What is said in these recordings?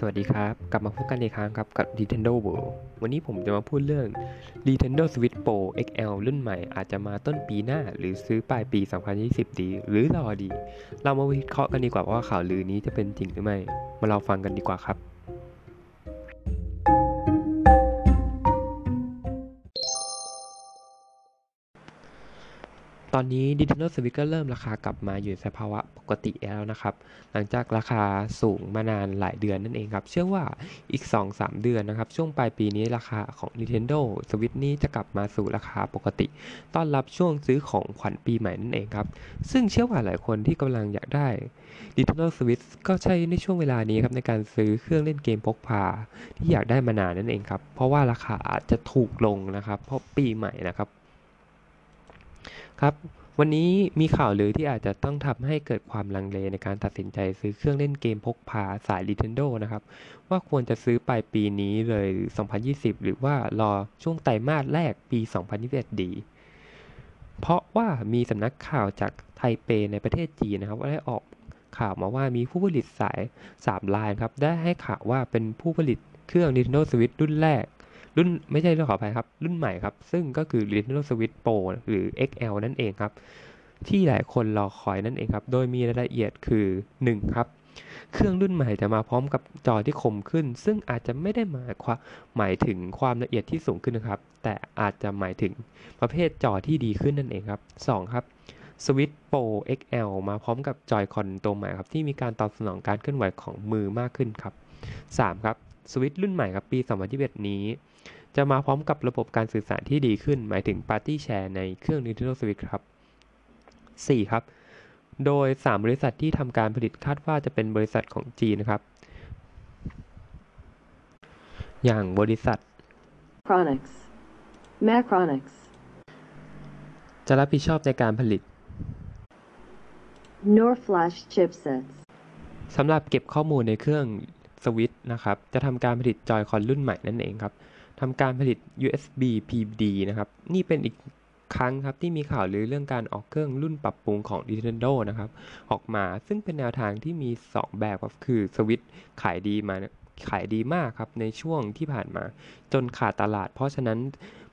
สวัสดีครับ กลับมาพบกันอีกครั้งครับกับ Nintendo World วันนี้ผมจะมาพูดเรื่อง Nintendo Switch Pro XL รุ่นใหม่อาจจะมาต้นปีหน้า หรือซื้อปลายปี 2020 ดี หรือรอดี เรามาวิเคราะห์กันดีกว่าว่าข่าวลือนี้จะเป็นจริงหรือไม่ มาเราฟังกันดีกว่าครับ อนนี้ Nintendo Switch ก็เริ่มราคากลับมาอยู่ในสภาวะปกติแล้วนะครับ หลังจากราคาสูงมานานหลายเดือนนั่นเองครับ เชื่อว่าอีก 2-3 เดือนนะครับ ช่วงปลายปีนี้ราคาของ Nintendo Switch นี้จะกลับมาสู่ราคาปกติ ต้อนรับช่วงซื้อของขวัญปีใหม่นั่นเองครับ ซึ่งเชื่อว่าหลายคนที่กำลังอยากได้ Nintendo Switch ก็ใช้ในช่วงเวลานี้ครับในการซื้อเครื่องเล่นเกมพกพาที่อยากได้มานานนั่นเองครับ เพราะว่าราคาอาจจะถูกลงนะครับ เพราะปีใหม่นะครับ ครับ วันนี้มีข่าวลือที่อาจจะต้องทำให้เกิดความลังเลในการตัดสินใจซื้อเครื่องเล่นเกมพกพาสาย Nintendo นะครับ ว่าควรจะซื้อปลายปีนี้เลย 2020 หรือว่ารอช่วงไตรมาสแรกปี 2021 ดี เพราะว่ามีสำนักข่าวจากไทเปในประเทศจีนนะครับได้ออกข่าวมาว่ามีผู้ผลิตสาย 3 รายครับ ได้ให้ข่าวว่าเป็นผู้ผลิตเครื่อง Nintendo Switch รุ่นแรก รุ่นไม่ใช่รื่องขออภัยครับ รุ่นใหม่ครับ ซึ่งก็คือ Nintendo Switch Pro หรือ XL นั่นเองครับ ที่หลายคนรอคอยนั่นเองครับ โดยมีรายละเอียดคือ 1 ครับ เครื่องรุ่นใหม่จะมาพร้อมกับจอที่คมขึ้น ซึ่งอาจจะไม่ได้หมายความหมายถึงความละเอียดที่สูงขึ้นนะครับ แต่อาจจะหมายถึงประเภทจอที่ดีขึ้นนั่นเองครับ 2 ครับ Switch Pro XL มาพร้อมกับจอยคอนตัวใหม่ครับ ที่มีการตอบสนองการเคลื่อนไหวของมือมากขึ้นครับ 3 ครับ Switch รุ่นใหม่ครับปี 2021 นี้ จะมาพร้อมกับระบบการสื่อสารที่ดีขึ้น หมายถึง Party Share ในเครื่อง Nintendo Switch ครับ 4 ครับ โดย 3 บริษัทที่ทำการผลิตคาดว่าจะเป็นบริษัทของจีนนะครับ อย่างบริษัท Macronics. Macronics. จะรับผิดชอบในการผลิต Nor Flash chipsets. สำหรับเก็บข้อมูลในเครื่อง สวิตนะครับ จะทำการผลิตจอยคอนรุ่นใหม่นั่นเองครับทำการผลิต USB PD นะครับ นี่เป็นอีกครั้งครับที่มีข่าวลือเรื่องการออกเครื่องรุ่นปรับปรุงของ Nintendo นะครับ ออกมาซึ่งเป็นแนวทางที่มี 2 แบบครับคือสวิตขายดีมาขายดีมากครับในช่วงที่ผ่านมา จนขาดตลาด เพราะฉะนั้น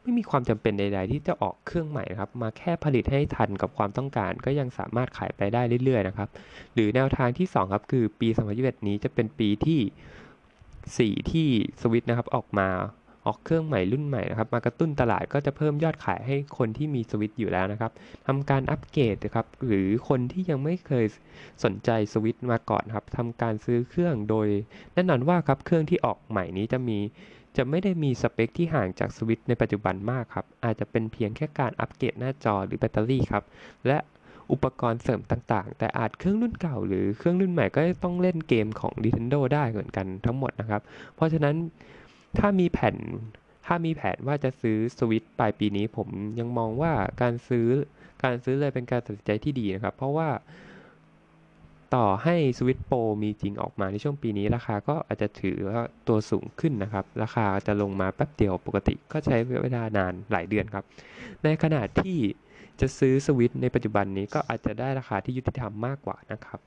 ไม่มีความจำเป็นใด ๆ ที่จะออกเครื่องใหม่นะครับ มาแค่ผลิตให้ทันกับความต้องการ ก็ยังสามารถขายไปได้เรื่อยๆนะครับ หรือแนวทางที่2ครับคือปี2021นี้จะเป็นปีที่ 4 ที่สวิตนะครับออกมา ออกเครื่องใหม่รุ่นใหม่นะครับมากระตุ้นตลาดก็จะเพิ่มยอดขายให้คนที่มีสวิตอยู่แล้วนะครับทำการอัปเกรดนะครับหรือคนที่ยังไม่เคยสนใจสวิตมาก่อนครับทำการซื้อเครื่องโดยแน่นอนว่าครับเครื่องที่ออกใหม่นี้จะมีจะไม่ได้มีสเปคที่ห่างจากสวิตในปัจจุบันมากครับอาจจะเป็นเพียงแค่การอัปเกรดหน้าจอหรือแบตเตอรี่ครับและอุปกรณ์เสริมต่างๆ แต่อาจเครื่องรุ่นเก่าหรือเครื่องรุ่นใหม่ก็ต้องเล่นเกมของ Nintendo ได้เหมือนกันทั้งหมดนะครับ เพราะฉะนั้น ถ้ามีแผนถ้ามีแผนว่าจะซื้อสวิตปลายปีนี้ผมยังมองว่าการซื้อการซื้อเลยเป็นการตัดสินใจที่ดีนะครับ เพราะว่าต่อให้สวิตโปรมีจริงออกมาในช่วงปีนี้ราคาก็อาจจะถือว่าตัวสูงขึ้นนะครับ ราคาจะลงมาแป๊บเดียวปกติก็ใช้เวลานานหลายเดือนครับ ในขณะที่จะซื้อสวิตในปัจจุบันนี้ก็อาจจะได้ราคาที่ยุติธรรมมากกว่านะครับ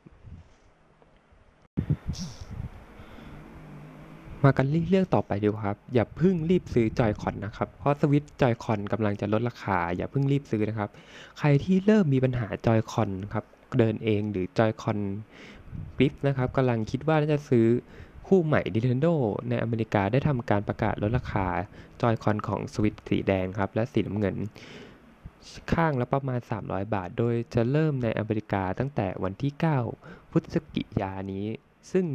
มากันเรื่องต่อไปดีกว่าครับ อย่าเพิ่งรีบซื้อจอยคอนนะครับ เพราะสวิตจอยคอนกำลังจะลดราคา อย่าเพิ่งรีบซื้อนะครับ ใครที่เริ่มมีปัญหาจอยคอนครับ เดินเองหรือจอยคอนกริปนะครับกำลังคิดว่าจะซื้อคู่ใหม่ Nintendo ในอเมริกาได้ทำการประกาศลดราคาจอยคอนของสวิตสีแดงครับ และสีน้ำเงิน ข้างละประมาณ 300 บาท โดยจะเริ่มในอเมริกาตั้งแต่วันที่ 9 พฤศจิกายนนี้ ซึ่ง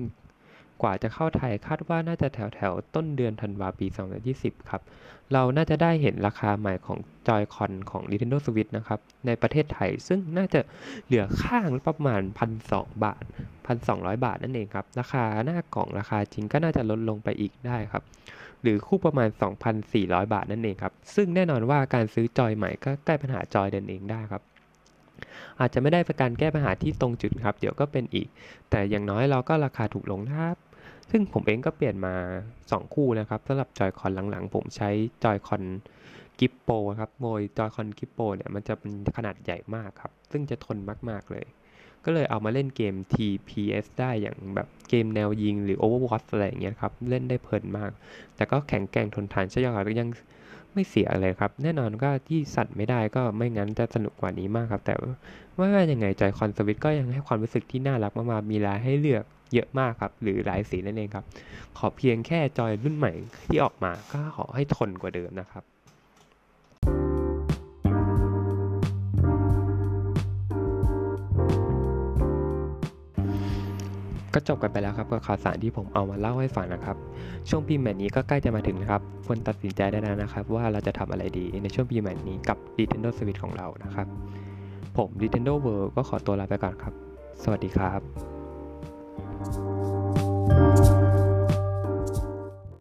กว่าจะเข้าไทยคาดว่าน่าจะแถวแถวต้นเดือนธันวาปี 2020 ครับ เราน่าจะได้เห็นราคาใหม่ของจอยคอนของ Nintendo Switch นะครับ ในประเทศไทยซึ่งน่าจะเหลือข้างละประมาณ 1,200 บาท 1,200 บาทนั่นเองครับ ราคาหน้ากล่องราคาจริงก็น่าจะลดลงไปอีกได้ครับ หรือคู่ประมาณ 2,400 บาทนั่นเองครับ ซึ่งแน่นอนว่าการซื้อจอยใหม่ก็แก้ปัญหาจอยเดินเองได้ครับ อาจจะไม่ได้เป็นการแก้ปัญหาที่ตรงจุดครับ เดี๋ยวก็เป็นอีก แต่อย่างน้อยเราก็ราคาถูกลงนะครับ ซึ่งผมเองก็เปลี่ยนมา 2 คู่นะครับสำหรับจอยคอนหลังๆ ผมใช้จอยคอนกิปโปครับโดยจอยคอนกิปโปเนี่ยมันจะเป็นขนาดใหญ่มากครับ ซึ่งจะทนมากๆเลย ก็เลยเอามาเล่นเกม TPS ได้อย่างแบบเกมแนวยิงหรือ Overwatch อะไรอย่างเงี้ยครับ เล่นได้เพลินมาก แต่ก็แข็งแกร่งทนทานใช่ยังไงก็ยัง ไม่เสียเลยครับ แน่นอนก็ที่สั่นไม่ได้ก็ไม่งั้นจะสนุกกว่านี้มากครับ แต่ไม่ว่ายังไงจอยคอนสวิตก็ยังให้ความรู้สึกที่น่ารักมากๆมีลายให้เลือกเยอะมากครับ หรือหลายสีนั่นเองครับ ขอเพียงแค่จอยรุ่นใหม่ที่ออกมาก็ขอให้ทนกว่าเดิมนะครับ ก็จบกันไปแล้วครับกับข่าวสารที่ผมเอามาเล่าให้ฟังนะครับ ช่วงปีใหม่นี้ก็ใกล้จะมาถึงนะครับควรตัดสินใจได้แล้วนะครับ ว่าเราจะทำอะไรดีในช่วงปีใหม่นี้กับ Nintendo Switch ของเรานะครับ ผม Nintendo World ก็ขอตัวลาไปก่อนครับ สวัสดีครับ